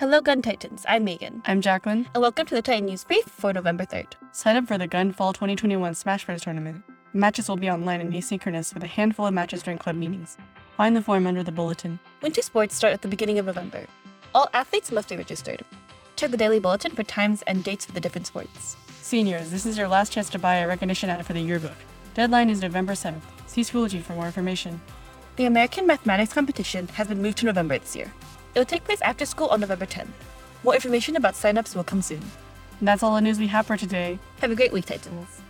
Hello, Gunn Titans. I'm Megan, I'm Jacqueline. and welcome to the Titan News Brief for November 3rd. Sign up for the Gunn Fall 2021 Smash Bros. tournament. Matches will be online and asynchronous with a handful of matches during club meetings. Find the form under the bulletin. Winter sports start at the beginning of November. All athletes must be registered. Check the daily bulletin for times and dates for the different sports. Seniors, this is your last chance to buy a recognition ad for the yearbook. Deadline is November 7th. See Schoology for more information. The American Mathematics Competition has been moved to November this year. It will take place after school on November 10th. More information about signups will come soon. And that's all the news we have for today. Have a great week, Titans.